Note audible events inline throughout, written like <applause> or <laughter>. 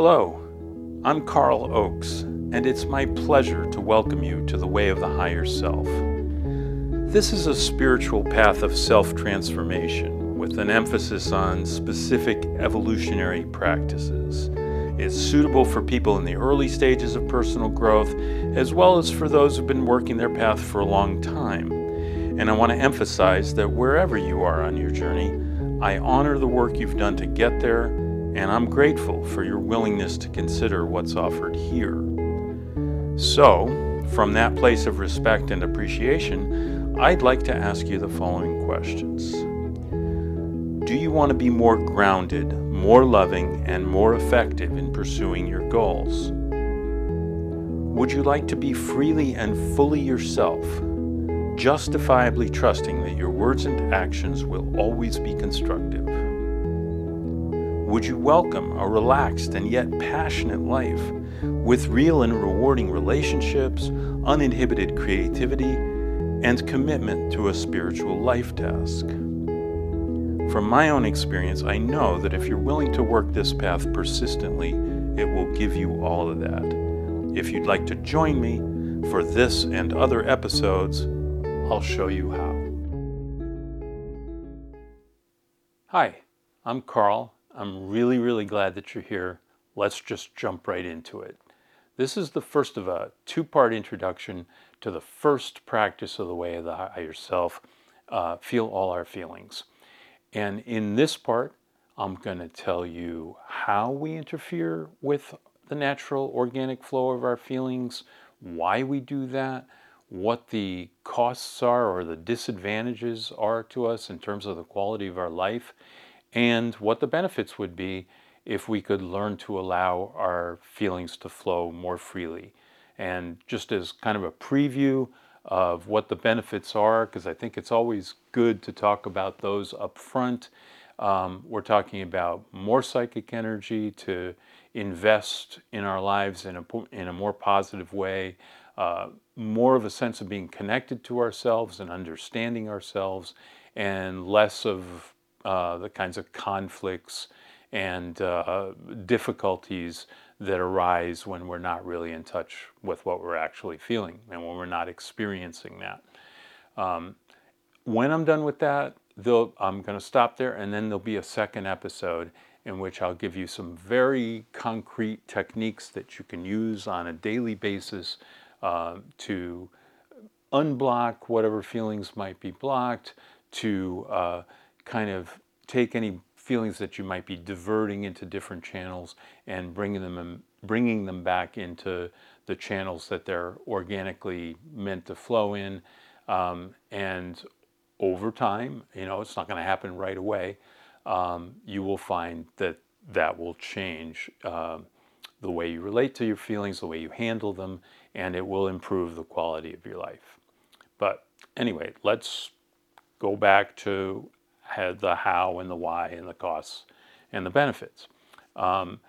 Hello, I'm Karl Oakes, and it's my pleasure to welcome you to the Way of the Higher Self. This is a spiritual path of self transformation with an emphasis on specific evolutionary practices. It's suitable for people in the early stages of personal growth, as well as for those who've been working their path for a long time. And I want to emphasize that wherever you are on your journey, I honor the work you've done to get there, and I'm grateful for your willingness to consider what's offered here. So, from that place of respect and appreciation, I'd like to ask you the following questions Do you want to be more grounded, more loving, and more effective in pursuing your goals? Would you like to be freely and fully yourself? justifiably trusting that your words and actions will always be constructive? Would you welcome a relaxed and yet passionate life with real and rewarding relationships, uninhibited creativity, and commitment to a spiritual life task? From my own experience, I know that if you're willing to work this path persistently, it will give you all of that. If you'd like to join me for this and other episodes, I'll show you how. Hi, I'm Karl. I'm really, really glad that you're here. Let's just jump right into it. This is the first of a two part introduction to the first practice of the way of the higher self uh, feel all our feelings. And in this part, I'm going to tell you how we interfere with the natural organic flow of our feelings, why we do that, what the costs are or the disadvantages are to us in terms of the quality of our life, and what the benefits would be if we could learn to allow our feelings to flow more freely. And just as kind of a preview of what the benefits are, because I think it's always good to talk about those up front. Um, we're talking about more psychic energy to invest in our lives in a, in a more positive way, uh, more of a sense of being connected to ourselves and understanding ourselves, and less of uh, the kinds of conflicts and uh, difficulties that arise when we're not really in touch with what we're actually feeling and when we're not experiencing that. Um, when I'm done with that, I'm going to stop there, and then there'll be a second episode in which I'll give you some very concrete techniques that you can use on a daily basis uh, to unblock whatever feelings might be blocked, to uh, kind of take any feelings that you might be diverting into different channels and bringing them bringing them back into the channels that they're organically meant to flow in. Um, and over time, you know, it's not going to happen right away. Um, you will find that that will change uh, the way you relate to your feelings, the way you handle them, and it will improve the quality of your life. But anyway, let's go back to the how and the why and the costs and the benefits. Um,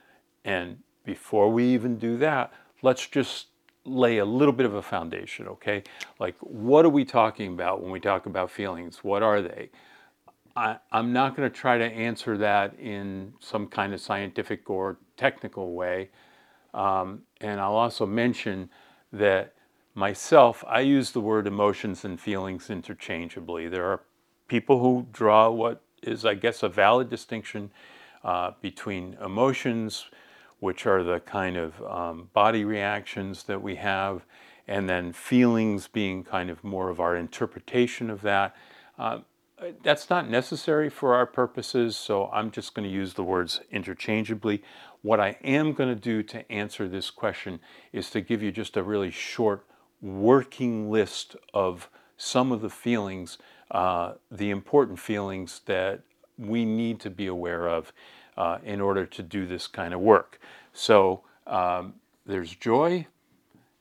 and before we even do that, let's just lay a little bit of a foundation, okay? Like, what are we talking about when we talk about feelings? What are they? I, am not going to try to answer that in some kind of scientific or technical way. Um, and I'll also mention that myself, I use the word emotions and feelings interchangeably. There are people who draw what is, I guess, a valid distinction uh, between emotions, which are the kind of um, body reactions that we have, and then feelings being kind of more of our interpretation of that. Uh, that's not necessary for our purposes, so I'm just going to use the words interchangeably. What I am going to do to answer this question is to give you just a really short working list of some of the feelings, uh, the important feelings that we need to be aware of uh, in order to do this kind of work. So um, there's joy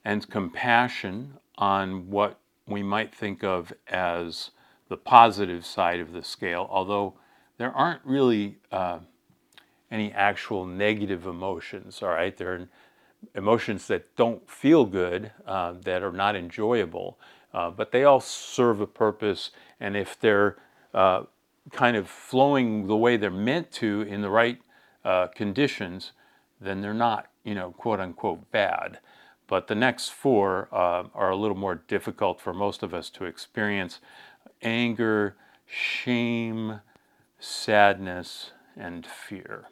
and compassion on what we might think of as the positive side of the scale, although there aren't really uh, any actual negative emotions, all right? There are emotions that don't feel good, uh, that are not enjoyable, uh, but they all serve a purpose, and if they're uh, kind of flowing the way they're meant to in the right uh, conditions, then they're not, you know, quote unquote bad. But the next four uh, are a little more difficult for most of us to experience anger, shame, sadness, and fear.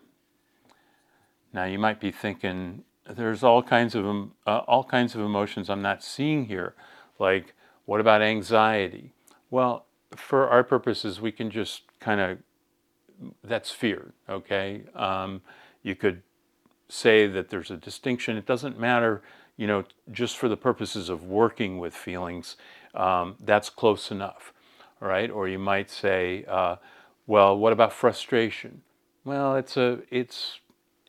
Now you might be thinking, there's all kinds of uh, all kinds of emotions I'm not seeing here. Like, what about anxiety? Well, for our purposes, we can just kind of that's fear. Okay, um, you could say that there's a distinction. It doesn't matter, you know, just for the purposes of working with feelings. Um, that's close enough, all right? Or you might say, uh, well, what about frustration? Well, it's a it's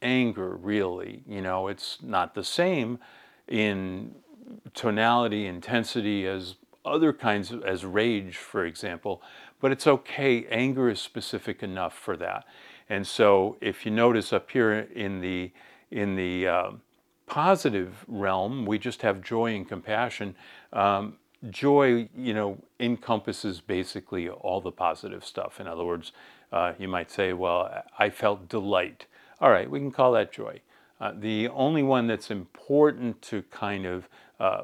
anger, really. You know, it's not the same in tonality, intensity as other kinds of, as rage, for example, but it's okay. Anger is specific enough for that. And so if you notice up here in the, in the uh, positive realm, we just have joy and compassion. Um, joy, you know, encompasses basically all the positive stuff. In other words, uh, you might say, well, I felt delight. All right, we can call that joy. Uh, the only one that's important to kind of uh,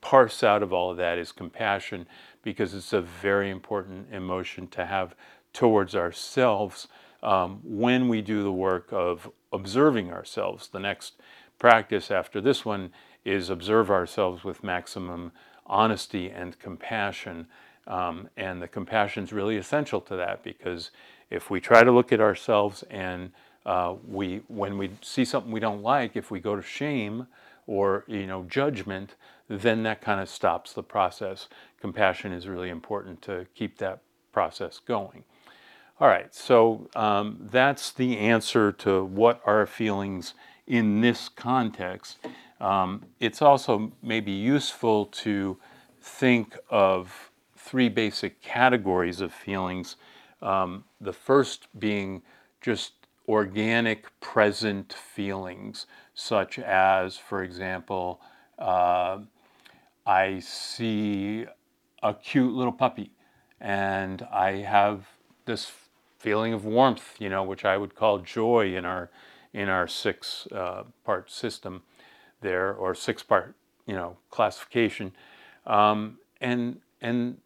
parse out of all of that is compassion because it's a very important emotion to have towards ourselves um, when we do the work of observing ourselves. The next practice after this one is observe ourselves with maximum honesty and compassion. Um, and the compassion is really essential to that because if we try to look at ourselves and uh, we, when we see something we don't like, if we go to shame or you know judgment, then that kind of stops the process. Compassion is really important to keep that process going. All right, so um, that's the answer to what are feelings in this context. Um, it's also maybe useful to think of three basic categories of feelings. Um, the first being just organic present feelings, such as, for example, uh, I see a cute little puppy and I have this feeling of warmth, you know, which I would call joy in our in our six uh, part system there or six part you know classification, um, and and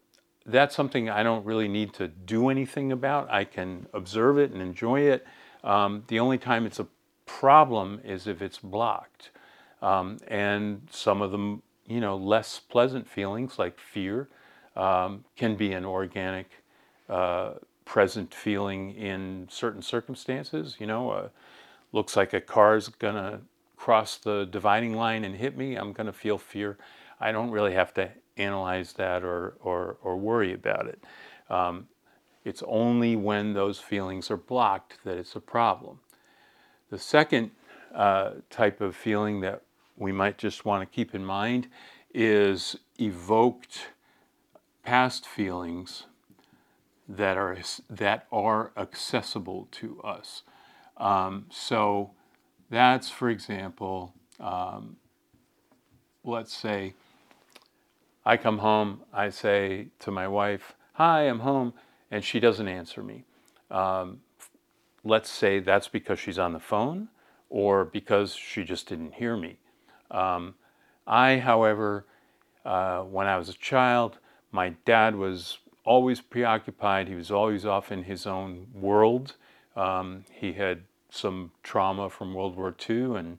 that's something I don't really need to do anything about. I can observe it and enjoy it, um, the only time it's a problem is if it's blocked. Um, and some of them, you know, less pleasant feelings like fear um, can be an organic, uh, present feeling in certain circumstances. You know, uh, looks like a car's gonna cross the dividing line and hit me. I'm gonna feel fear. I don't really have to analyze that or, or, or worry about it. Um, it's only when those feelings are blocked that it's a problem. The second uh, type of feeling that we might just want to keep in mind is evoked past feelings that are that are accessible to us. Um, so that's, for example, um, let's say I come home, I say to my wife, "Hi, I'm home." and she doesn't answer me. Um, let's say that's because she's on the phone or because she just didn't hear me. Um, I, however, uh, when I was a child, my dad was always preoccupied. He was always off in his own world. Um, he had some trauma from World War II and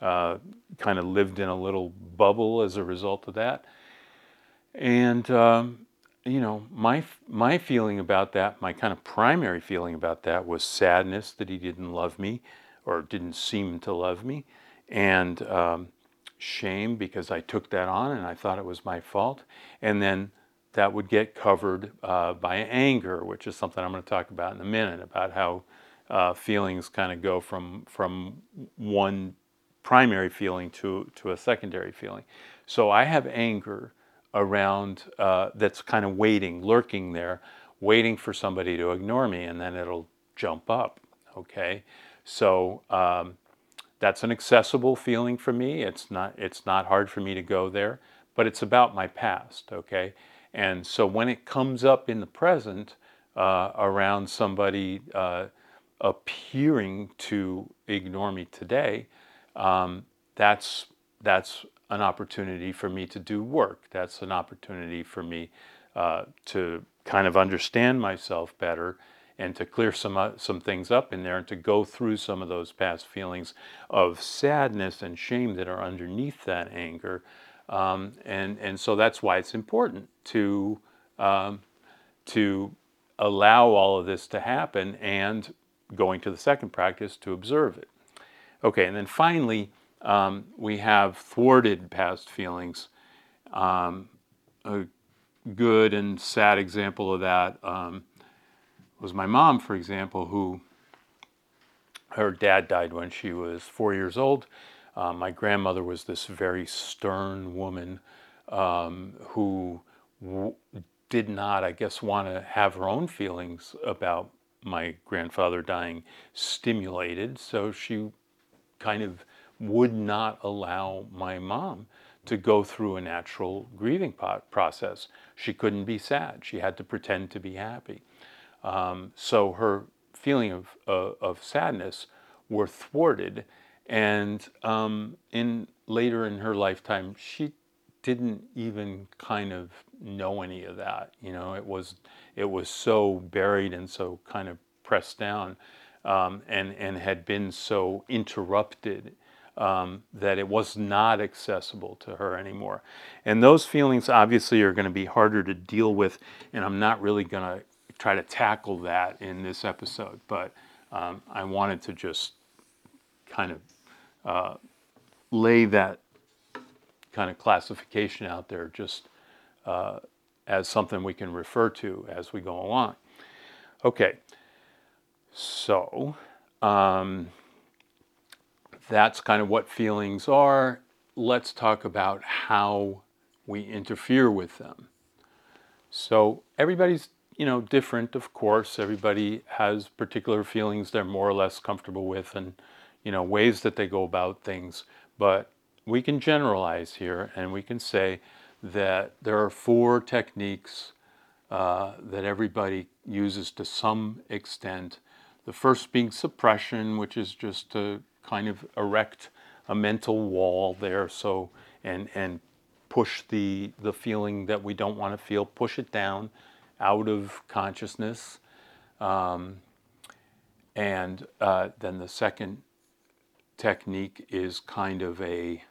uh, kind of lived in a little bubble as a result of that. And um, you know, my my feeling about that, my kind of primary feeling about that was sadness that he didn't love me, or didn't seem to love me, and um, shame because I took that on and I thought it was my fault, and then that would get covered uh, by anger, which is something I'm going to talk about in a minute about how uh, feelings kind of go from from one primary feeling to to a secondary feeling. So I have anger around uh, that's kind of waiting, lurking there, waiting for somebody to ignore me, and then it'll jump up. Okay, so um, that's an accessible feeling for me. It's not it's not hard for me to go there, but it's about my past. Okay, and so when it comes up in the present uh, around somebody. Uh, appearing to ignore me today, um, that's that's an opportunity for me to do work. That's an opportunity for me uh, to kind of understand myself better and to clear some uh, some things up in there and to go through some of those past feelings of sadness and shame that are underneath that anger. Um, and and so that's why it's important to um, to allow all of this to happen and going to the second practice to observe it. Okay, and then finally, um, we have thwarted past feelings. Um, a good and sad example of that um, was my mom, for example, who her dad died when she was four years old. Uh, my grandmother was this very stern woman um, who w- did not, I guess, want to have her own feelings about my grandfather dying stimulated. So she kind of would not allow my mom to go through a natural grieving process. She couldn't be sad. She had to pretend to be happy. Um, so her feeling of, uh, of sadness were thwarted. And um, in later in her lifetime, she didn't even kind of know any of that. You know, it was it was so buried and so kind of pressed down, um, and and had been so interrupted um, that it was not accessible to her anymore. And those feelings obviously are going to be harder to deal with, and I'm not really going to try to tackle that in this episode, but um, I wanted to just kind of uh, lay that kind of classification out there just uh, as something we can refer to as we go along. Okay, so um, that's kind of what feelings are. Let's talk about how we interfere with them. So everybody's you know different, of course. Everybody has particular feelings they're more or less comfortable with, and you know ways that they go about things. But we can generalize here, and we can say that there are four techniques uh, that everybody uses to some extent. The first being suppression, which is just to kind of erect a mental wall there so and and push the the feeling that we don't want to feel push it down out of consciousness um, and uh, then the second technique is kind of a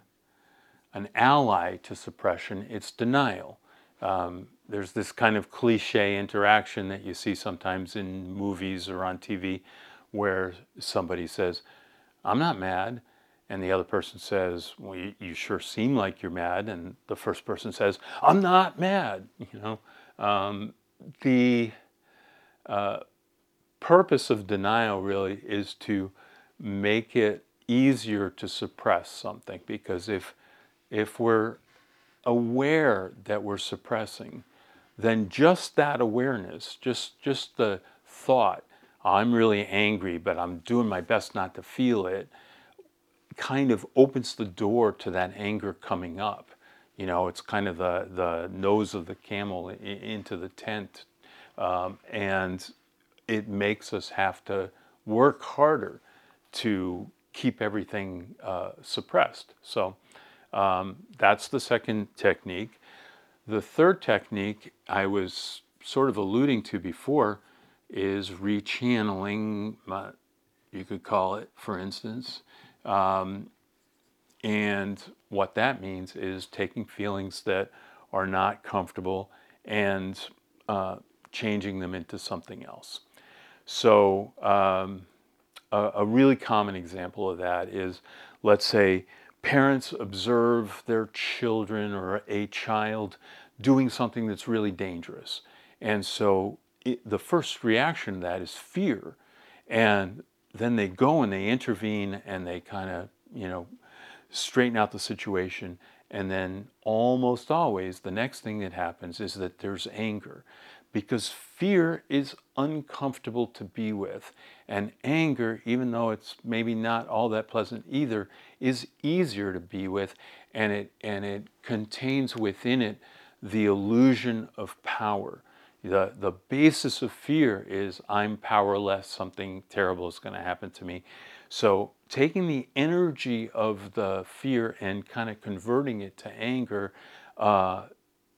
an ally to suppression it's denial um, there's this kind of cliche interaction that you see sometimes in movies or on TV where somebody says I'm not mad. And the other person says, Well, you, sure seem like you're mad. And the first person says, I'm not mad. <laughs> You know, um, the uh, purpose of denial really is to make it easier to suppress something because if if we're aware that we're suppressing then just that awareness just just the thought I'm really angry, but I'm doing my best not to feel it, kind of opens the door to that anger coming up. You know, it's kind of the, the nose of the camel into the tent. Um, and it makes us have to work harder to keep everything uh, suppressed. So um, that's the second technique. The third technique I was sort of alluding to before is rechanneling, uh, you could call it, for instance. Um, and what that means is taking feelings that are not comfortable and uh, changing them into something else. So, um, a, a really common example of that is let's say parents observe their children or a child doing something that's really dangerous. And so it, the first reaction to that is fear. And then they go and they intervene and they kind of, you know, straighten out the situation. And then almost always the next thing that happens is that there's anger because fear is uncomfortable to be with. And anger, even though it's maybe not all that pleasant either, is easier to be with. And it, and it contains within it the illusion of power The, the basis of fear is I'm powerless, something terrible is going to happen to me. So, taking the energy of the fear and kind of converting it to anger uh,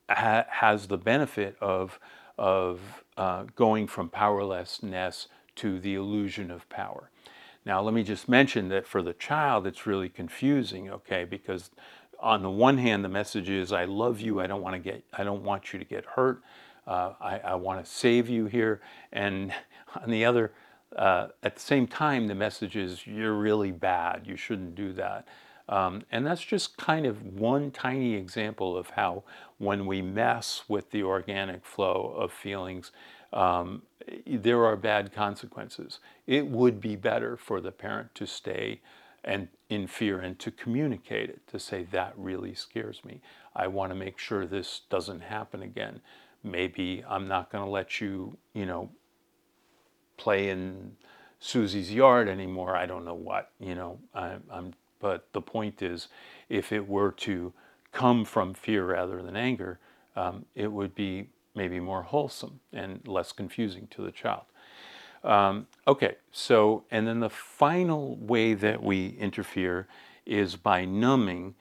ha- has the benefit of, of uh, going from powerlessness to the illusion of power. Now, let me just mention that for the child, it's really confusing, okay, because on the one hand, the message is, I love you, I don't want to get, I don't want you to get hurt, uh, I, I want to save you here. And <laughs> on the other, uh, at the same time, the message is, you're really bad, you shouldn't do that. Um, and that's just kind of one tiny example of how when we mess with the organic flow of feelings, um, there are bad consequences. It would be better for the parent to stay and in fear and to communicate it, to say, that really scares me. I want to make sure this doesn't happen again. Maybe I'm not going to let you, you know, play in Susie's yard anymore. I don't know what, you know, I, I'm, but the point is, if it were to come from fear rather than anger, um, it would be maybe more wholesome and less confusing to the child. Um, okay, so, and then the final way that we interfere is by numbing.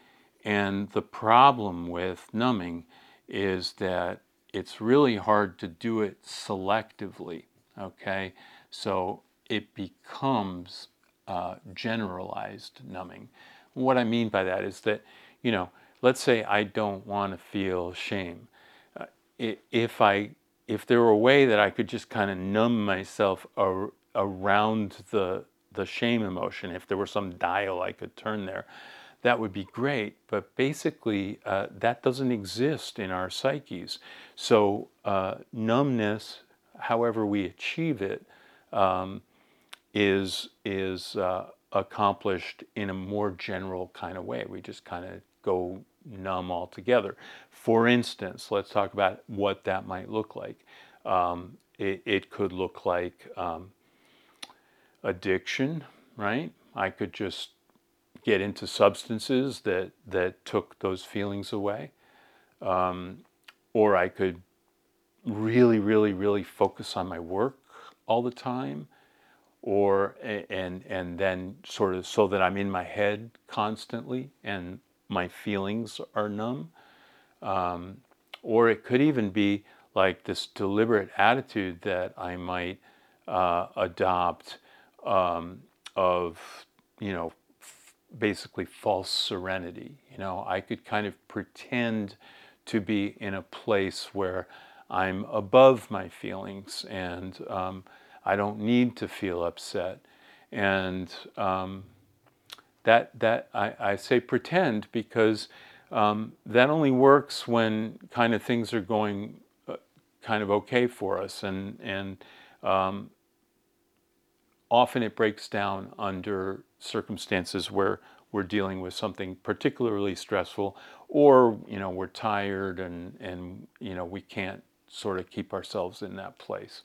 And the problem with numbing is that it's really hard to do it selectively. Okay, so it becomes uh, generalized numbing. What I mean by that is that, you know, let's say I don't want to feel shame if I if there were a way that I could just kind of numb myself ar- around the the shame emotion, if there were some dial I could turn there, that would be great. But basically, uh, that doesn't exist in our psyches. So uh, numbness, however we achieve it, um, is is uh, accomplished in a more general kind of way. We just kind of go numb altogether. For instance, let's talk about what that might look like. Um, it, it, could look like um, addiction, right? I could just get into substances that, that took those feelings away. Um, or I could really, really, really focus on my work all the time or and and then sort of so that I'm in my head constantly and my feelings are numb. Um, or it could even be like this deliberate attitude that I might uh, adopt um, of, you know, basically false serenity. You know, I could kind of pretend to be in a place where I'm above my feelings and um, I don't need to feel upset. And um, that that I, I say pretend because um, that only works when kind of things are going uh, kind of okay for us and and um, often it breaks down under circumstances where we're dealing with something particularly stressful or you know we're tired and and you know we can't sort of keep ourselves in that place.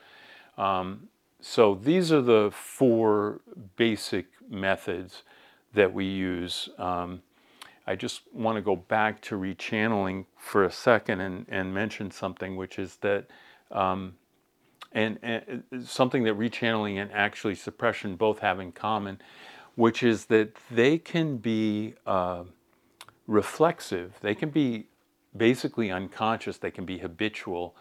Um, so these are the four basic methods that we use. Um, I just want to go back to rechanneling for a second and, and mention something, which is that, um, and, and, something that rechanneling and actually suppression both have in common, which is that they can be uh, reflexive, they can be basically unconscious, they can be habitual,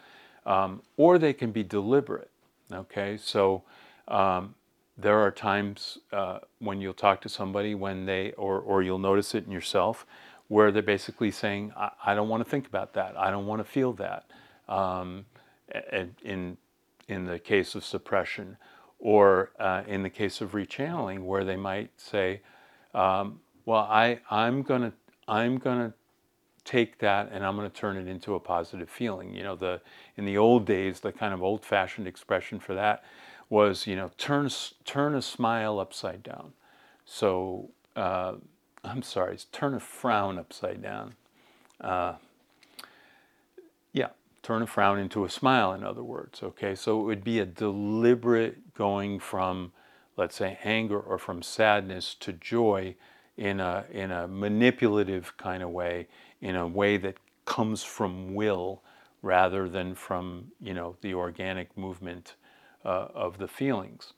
um, or they can be deliberate. Okay, so um, there are times uh, when you'll talk to somebody when they, or, or you'll notice it in yourself, where they're basically saying, I, I don't want to think about that. I don't want to feel that. Um, in, in the case of suppression, or uh, in the case of rechanneling, where they might say, um, well, I, I'm going to I'm to take that and I'm going to turn it into a positive feeling. You know, the in the old days, the kind of old-fashioned expression for that was, you know, turn, turn a smile upside down. So, uh, <laughs> I'm sorry, turn a frown upside down. Uh, yeah, turn a frown into a smile, in other words. Okay, so it would be a deliberate going from, let's say, anger or from sadness to joy in a, in a manipulative kind of way, in a way that comes from will rather than from you know the organic movement uh, of the feelings.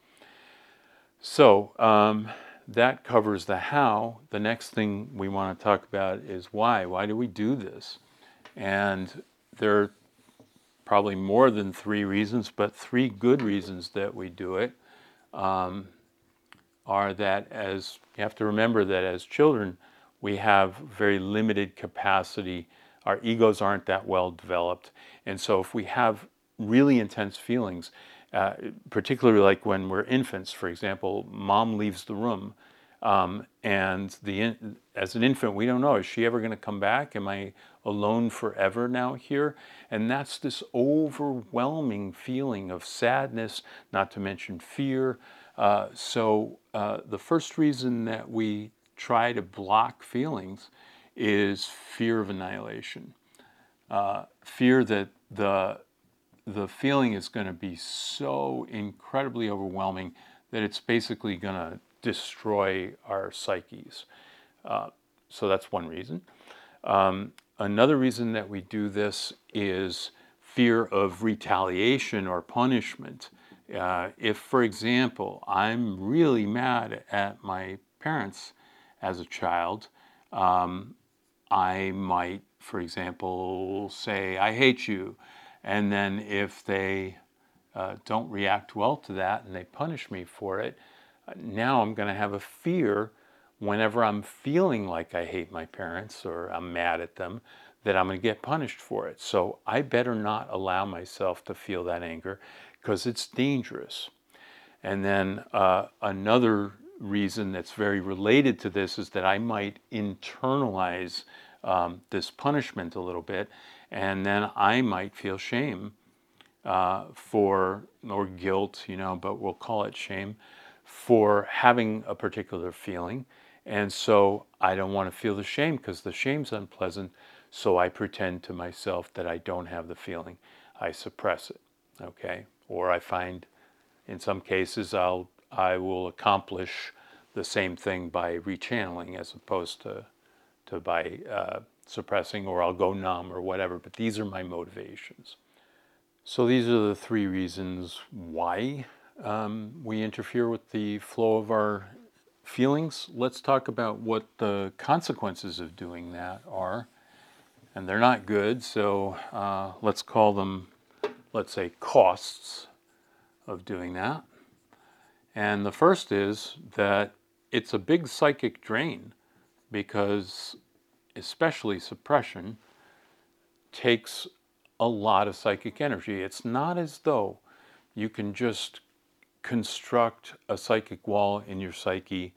So um, that covers the how. The next thing we want to talk about is why. Why do we do this? And there are probably more than three reasons, but three good reasons that we do it um, are that as you have to remember that as children, we have very limited capacity. Our egos aren't that well developed. And so if we have really intense feelings, uh, particularly like when we're infants, for example, mom leaves the room. Um, and the as an infant, we don't know is she ever going to come back? Am I alone forever now here? And that's this overwhelming feeling of sadness, not to mention fear. Uh, so uh, the first reason that we try to block feelings is fear of annihilation. Uh, fear that the, the feeling is going to be so incredibly overwhelming that it's basically going to destroy our psyches. Uh, so that's one reason. Um, another reason that we do this is fear of retaliation or punishment. Uh, if, for example, I'm really mad at my parents as a child, um, I might, for example, say, I hate you. And then if they uh, don't react well to that and they punish me for it, now I'm going to have a fear whenever I'm feeling like I hate my parents or I'm mad at them that I'm going to get punished for it. So I better not allow myself to feel that anger because it's dangerous. And then uh, another reason that's very related to this is that I might internalize um, this punishment a little bit, and then I might feel shame uh, for, or guilt, you know, but we'll call it shame, for having a particular feeling. And so I don't want to feel the shame because the shame's unpleasant. So I pretend to myself that I don't have the feeling. I suppress it, okay? Or I find, in some cases, I'll I will accomplish the same thing by rechanneling as opposed to, to by uh, suppressing or I'll go numb or whatever. But these are my motivations. So these are the three reasons why um, we interfere with the flow of our feelings. Let's talk about what the consequences of doing that are. And they're not good, so uh, let's call them, let's say, costs of doing that. And the first is that it's a big psychic drain because, especially suppression, takes a lot of psychic energy. It's not as though you can just construct a psychic wall in your psyche,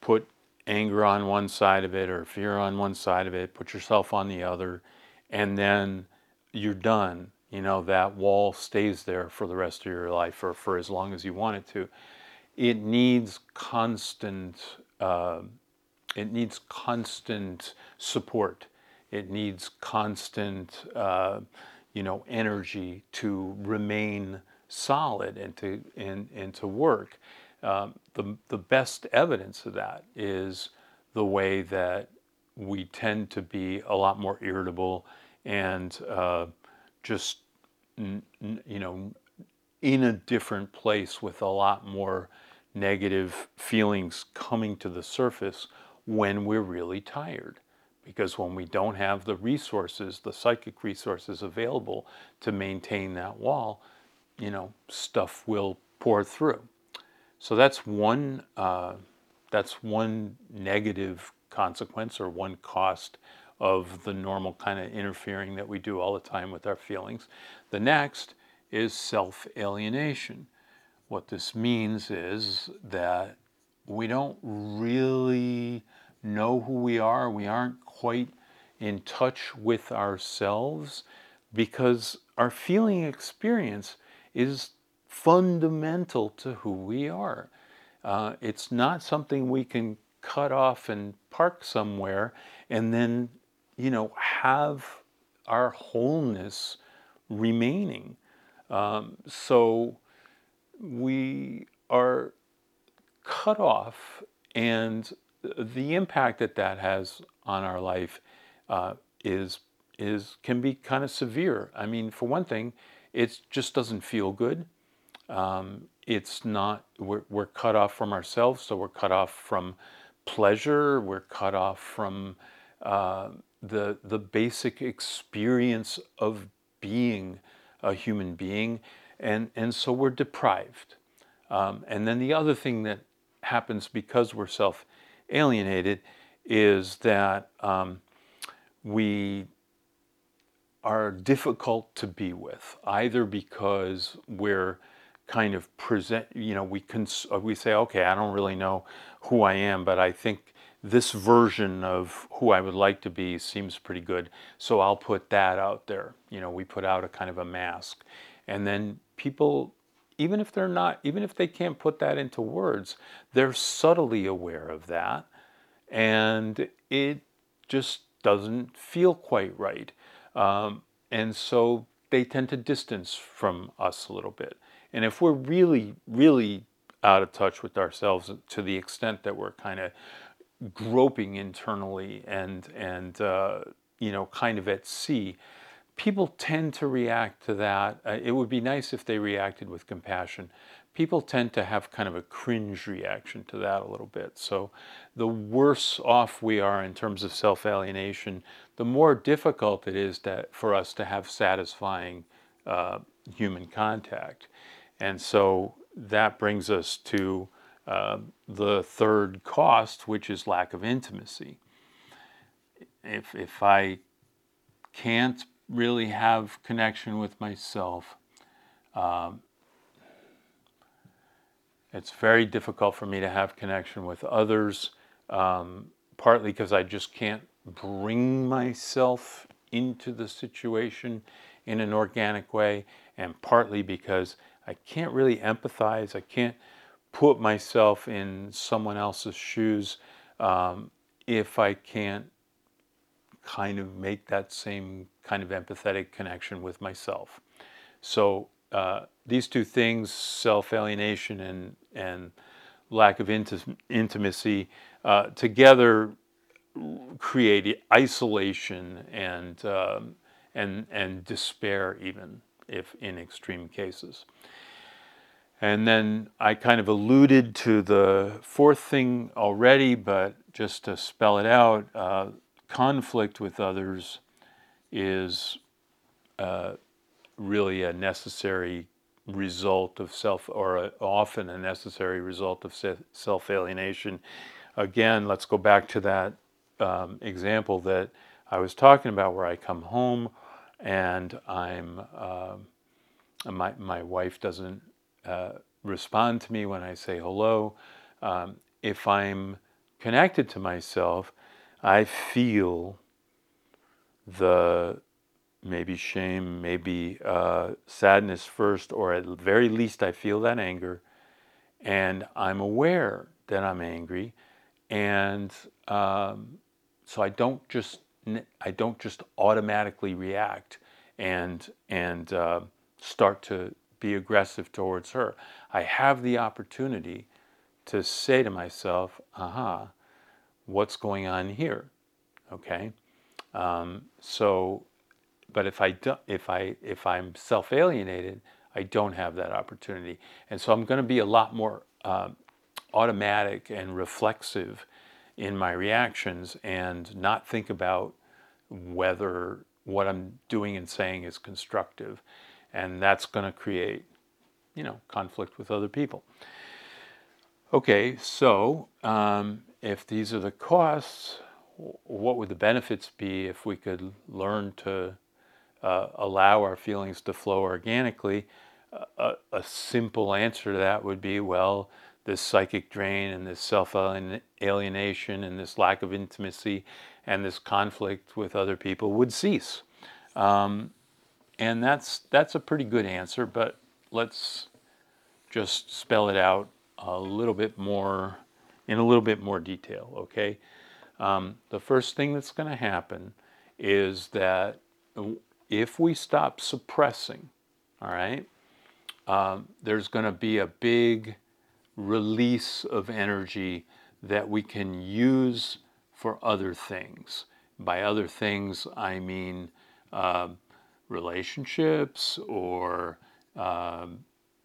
put anger on one side of it or fear on one side of it, put yourself on the other, and then you're done you know, that wall stays there for the rest of your life or for as long as you want it to. It needs constant, uh, it needs constant support. It needs constant, uh, you know, energy to remain solid and to and, and to work. Um, the the best evidence of that is the way that we tend to be a lot more irritable and uh, just you know in a different place with a lot more negative feelings coming to the surface when we're really tired. Because when we don't have the resources the psychic resources available to maintain that wall you know stuff will pour through. So that's one uh, that's one negative consequence or one cost of the normal kind of interfering that we do all the time with our feelings. The next is self alienation. What this means is that we don't really know who we are, we aren't quite in touch with ourselves because our feeling experience is fundamental to who we are. Uh, it's not something we can cut off and park somewhere and then you know, have our wholeness remaining. Um, so we are cut off, and the impact that that has on our life uh, is is can be kind of severe. I mean, for one thing, it just doesn't feel good. Um, it's not we're, we're cut off from ourselves, so we're cut off from pleasure. We're cut off from uh, the the basic experience of being a human being, and and so we're deprived. Um, and then the other thing that happens because we're self alienated is that um, we are difficult to be with, either because we're kind of present, you know, we cons- we say, okay, I don't really know who I am, but I think this version of who I would like to be seems pretty good, so I'll put that out there. You know, we put out a kind of a mask, and then people, even if they're not, even if they can't put that into words, they're subtly aware of that, and it just doesn't feel quite right. Um, and so they tend to distance from us a little bit. And if we're really, really out of touch with ourselves to the extent that we're kind of groping internally and and uh, you know kind of at sea, people tend to react to that. Uh, it would be nice if they reacted with compassion. People tend to have kind of a cringe reaction to that a little bit. So, the worse off we are in terms of self alienation, the more difficult it is to, for us to have satisfying uh, human contact. And so that brings us to uh, the third cost, which is lack of intimacy. If, if I can't really have connection with myself, um, it's very difficult for me to have connection with others, um, partly because I just can't bring myself into the situation in an organic way, and partly because I can't really empathize. I can't put myself in someone else's shoes um, if I can't kind of make that same kind of empathetic connection with myself. So uh, these two things, self-alienation and and lack of intimacy, uh, together create isolation and um, and and despair even if in extreme cases. And then I kind of alluded to the fourth thing already, but just to spell it out, uh, conflict with others is uh, really a necessary result of self, or a, often a necessary result of self alienation. Again, let's go back to that um, example that I was talking about where I come home and I'm, uh, my, my wife doesn't uh, respond to me when I say hello. Um, if I'm connected to myself, I feel the maybe shame, maybe uh, sadness first, or at very least, I feel that anger, and I'm aware that I'm angry, and um, so I don't just I don't just automatically react and and uh, start to be aggressive towards her. I have the opportunity to say to myself, "Aha, what's going on here?" Okay, um, so but if I do, if I if I'm self alienated, I don't have that opportunity, and so I'm going to be a lot more um, automatic and reflexive in my reactions, and not think about whether what I'm doing and saying is constructive, and that's going to create, you know, conflict with other people. Okay, so um, if these are the costs, what would the benefits be if we could learn to uh, allow our feelings to flow organically, a, a, simple answer to that would be well, this psychic drain and this self alienation and this lack of intimacy and this conflict with other people would cease. Um, and that's, that's a pretty good answer, but let's just spell it out a little bit more, in a little bit more detail, okay? Um, the first thing that's going to happen is that if we stop suppressing, all right, um, there's going to be a big release of energy that we can use for other things. By other things, I mean uh, relationships or um,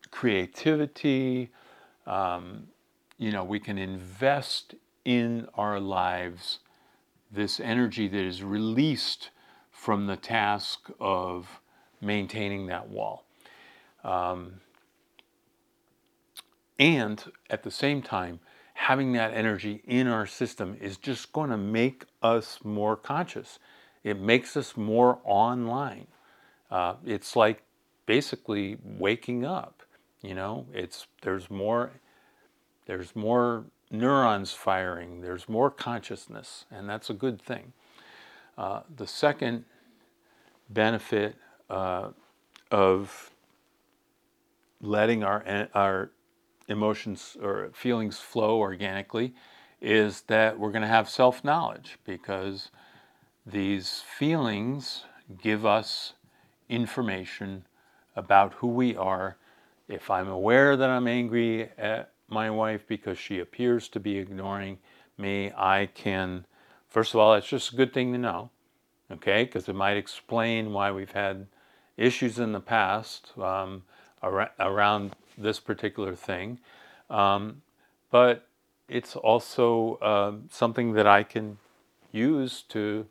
creativity. Um, you know, we can invest in our lives this energy that is released from the task of maintaining that wall. Um, and at the same time, having that energy in our system is just going to make us more conscious. It makes us more online. Uh, it's like basically waking up. You know, it's there's more there's more neurons firing. There's more consciousness, and that's a good thing. Uh, the second benefit uh, of letting our our emotions or feelings flow organically is that we're going to have self knowledge because these feelings give us information about who we are. If I'm aware that I'm angry at my wife because she appears to be ignoring me, I can, first of all, it's just a good thing to know, okay, because it might explain why we've had issues in the past um, ar- around this particular thing. Um, but it's also uh, something that I can use to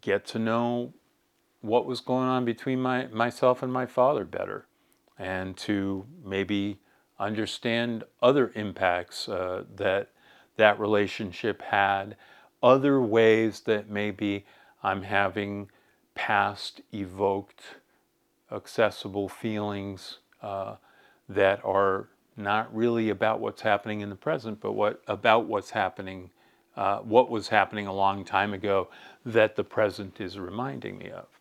get to know what was going on between my, myself and my father better and to maybe understand other impacts uh, that that relationship had, other ways that maybe I'm having past evoked accessible feelings uh, that are not really about what's happening in the present, but what about what's happening, uh, what was happening a long time ago that the present is reminding me of.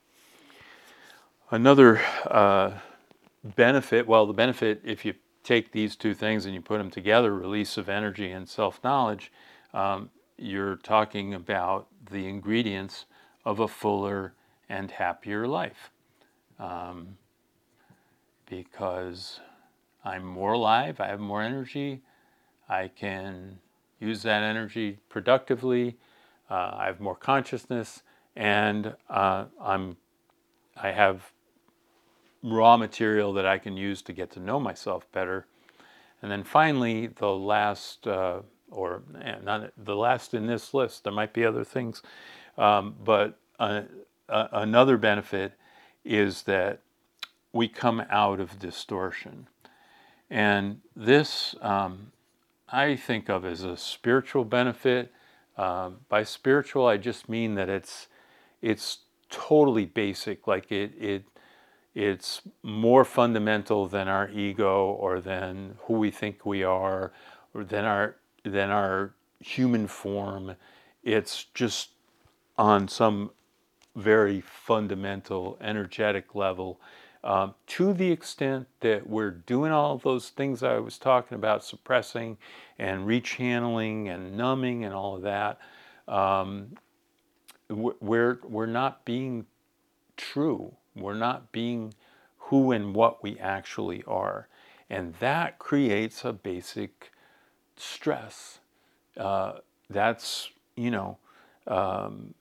Another uh, benefit, well, the benefit, if you take these two things and you put them together, release of energy and self knowledge, um, you're talking about the ingredients of a fuller and happier life. Um, because I'm more alive, I have more energy, I can use that energy productively, uh, I have more consciousness, and uh, I'm, I have raw material that I can use to get to know myself better. And then finally, the last, uh, or eh, not the last in this list, there might be other things, um, but uh, another benefit is that we come out of distortion. And this um, I think of as a spiritual benefit. Uh, by spiritual, I just mean that it's it's totally basic. Like it it it's more fundamental than our ego or than who we think we are or than our than our human form. It's just on some very fundamental energetic level um, to the extent that we're doing all those things I was talking about, suppressing and rechanneling and numbing and all of that, um, we're, we're not being true. We're not being who and what we actually are. And that creates a basic stress. Uh, that's, you know, um,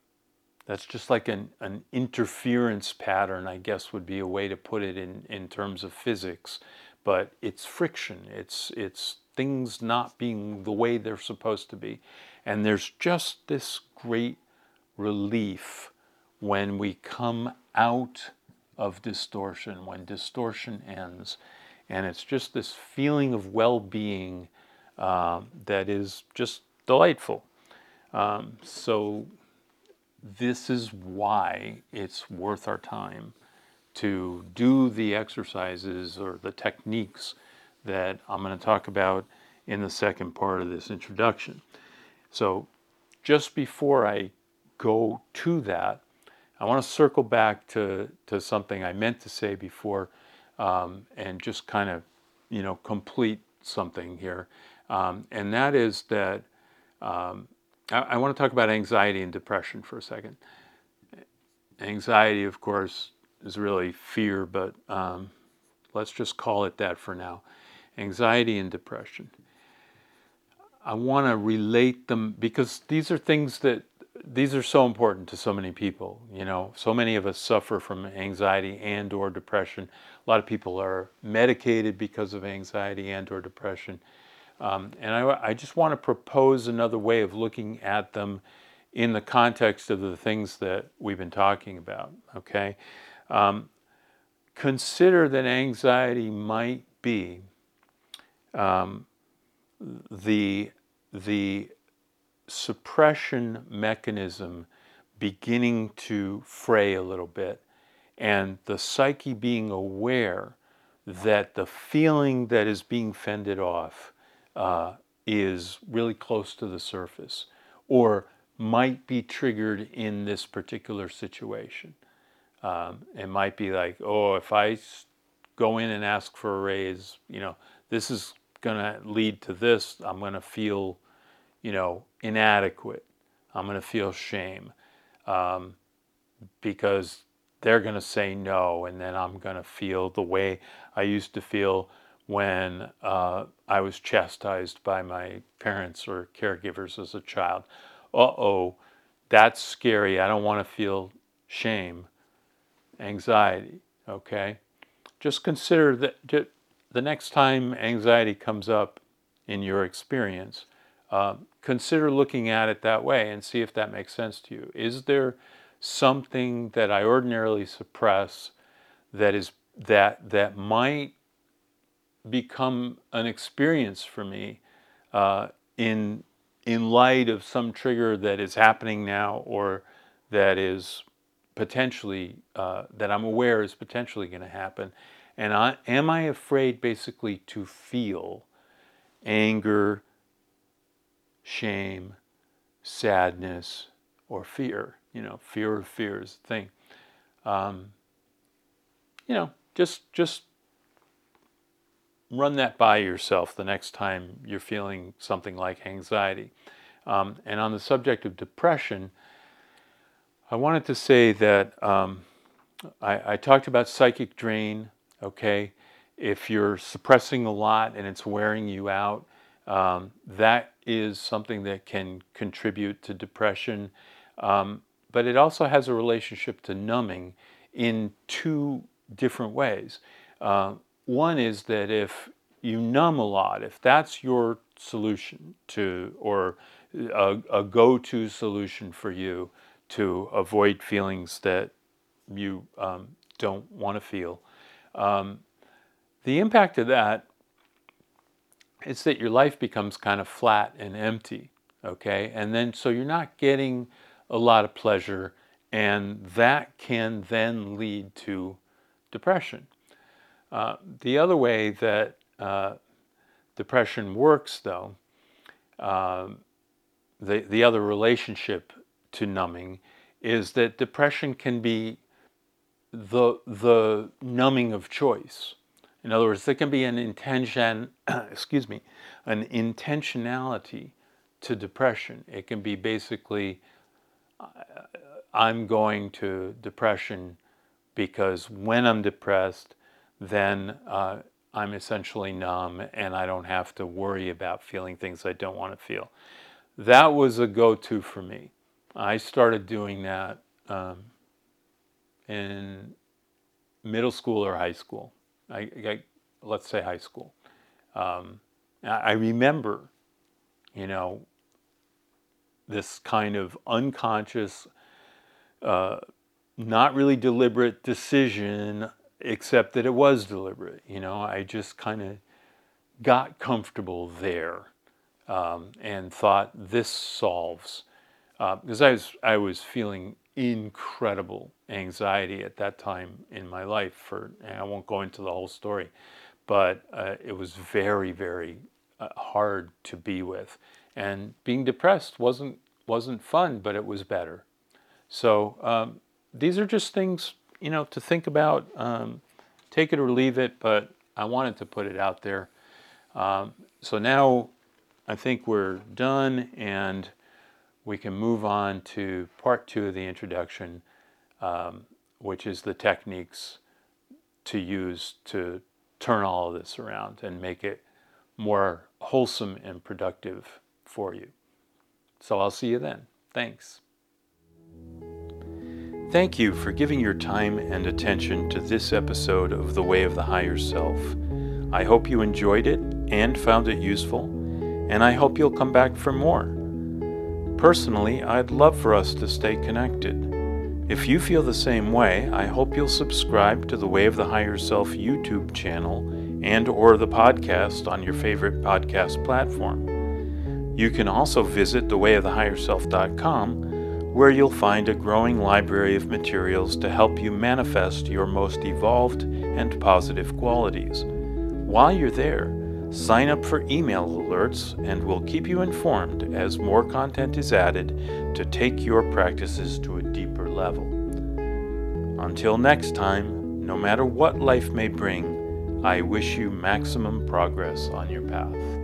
that's just like an, an interference pattern, I guess would be a way to put it in, in terms of physics. But it's friction, it's, it's things not being the way they're supposed to be. And there's just this great relief when we come out of distortion, when distortion ends. And it's just this feeling of well being uh, that is just delightful. Um, so this is why it's worth our time to do the exercises or the techniques that I'm going to talk about in the second part of this introduction. So, just before I go to that, I want to circle back to, to something I meant to say before um, and just kind of, you know, complete something here. Um, and that is that um, I, I want to talk about anxiety and depression for a second. Anxiety, of course, is really fear, but um, let's just call it that for now. Anxiety and depression. I want to relate them because these are things that these are so important to so many people. You know, so many of us suffer from anxiety and or depression. A lot of people are medicated because of anxiety and or depression. Um, and I, I just want to propose another way of looking at them in the context of the things that we've been talking about. Okay, um, consider that anxiety might be um, the the suppression mechanism beginning to fray a little bit, and the psyche being aware that the feeling that is being fended off uh, is really close to the surface or might be triggered in this particular situation. Um, it might be like, oh, if I go in and ask for a raise, you know, this is going to lead to this. I'm going to feel you know, inadequate. I'm going to feel shame um, because they're going to say no, and then I'm going to feel the way I used to feel when uh, I was chastised by my parents or caregivers as a child. Uh oh, that's scary. I don't want to feel shame, anxiety. Okay? Just consider that the next time anxiety comes up in your experience, uh, consider looking at it that way and see if that makes sense to you. Is there something that I ordinarily suppress that is that that might become an experience for me uh, in in light of some trigger that is happening now or that is potentially uh, that I'm aware is potentially going to happen, and I, am I afraid basically to feel anger, shame, sadness, or fear. You know, fear of fears thing. Um, you know, just just run that by yourself the next time you're feeling something like anxiety. Um, and on the subject of depression, I wanted to say that um, I, I, talked about psychic drain. Okay, if you're suppressing a lot and it's wearing you out, um, that is something that can contribute to depression, um, but it also has a relationship to numbing in two different ways. Uh, one is that if you numb a lot, if that's your solution to, or a, a go to solution for you to avoid feelings that you um, don't want to feel, um, the impact of that it's that your life becomes kind of flat and empty, okay? And then so you're not getting a lot of pleasure, and that can then lead to depression. Uh, the other way that uh, depression works, though, uh, the, the other relationship to numbing is that depression can be the, the numbing of choice. In other words, there can be an intention, <clears throat> excuse me, an intentionality to depression. It can be basically, I'm going to depression because when I'm depressed, then uh, I'm essentially numb and I don't have to worry about feeling things I don't want to feel. That was a go to for me. I started doing that um, in middle school or high school. I, I let's say high school. Um, I remember, you know, this kind of unconscious, uh, not really deliberate decision, except that it was deliberate. You know, I just kind of got comfortable there um, and thought this solves because uh, I was I was feeling incredible anxiety at that time in my life. For I won't go into the whole story, but uh, it was very very uh, hard to be with, and being depressed wasn't wasn't fun, but it was better. So um, these are just things you know to think about. Um, take it or leave it, but I wanted to put it out there. Um, so now I think we're done and we can move on to part two of the introduction, um, which is the techniques to use to turn all of this around and make it more wholesome and productive for you. So I'll see you then. Thanks. Thank you for giving your time and attention to this episode of The Way of the Higher Self. I hope you enjoyed it and found it useful, and I hope you'll come back for more. Personally, I'd love for us to stay connected. If you feel the same way, I hope you'll subscribe to the Way of the Higher Self YouTube channel and or the podcast on your favorite podcast platform. You can also visit thewayofthehigherself.com where you'll find a growing library of materials to help you manifest your most evolved and positive qualities. While you're there, sign up for email alerts and we'll keep you informed as more content is added to take your practices to a deeper level. Until next time, no matter what life may bring, I wish you maximum progress on your path.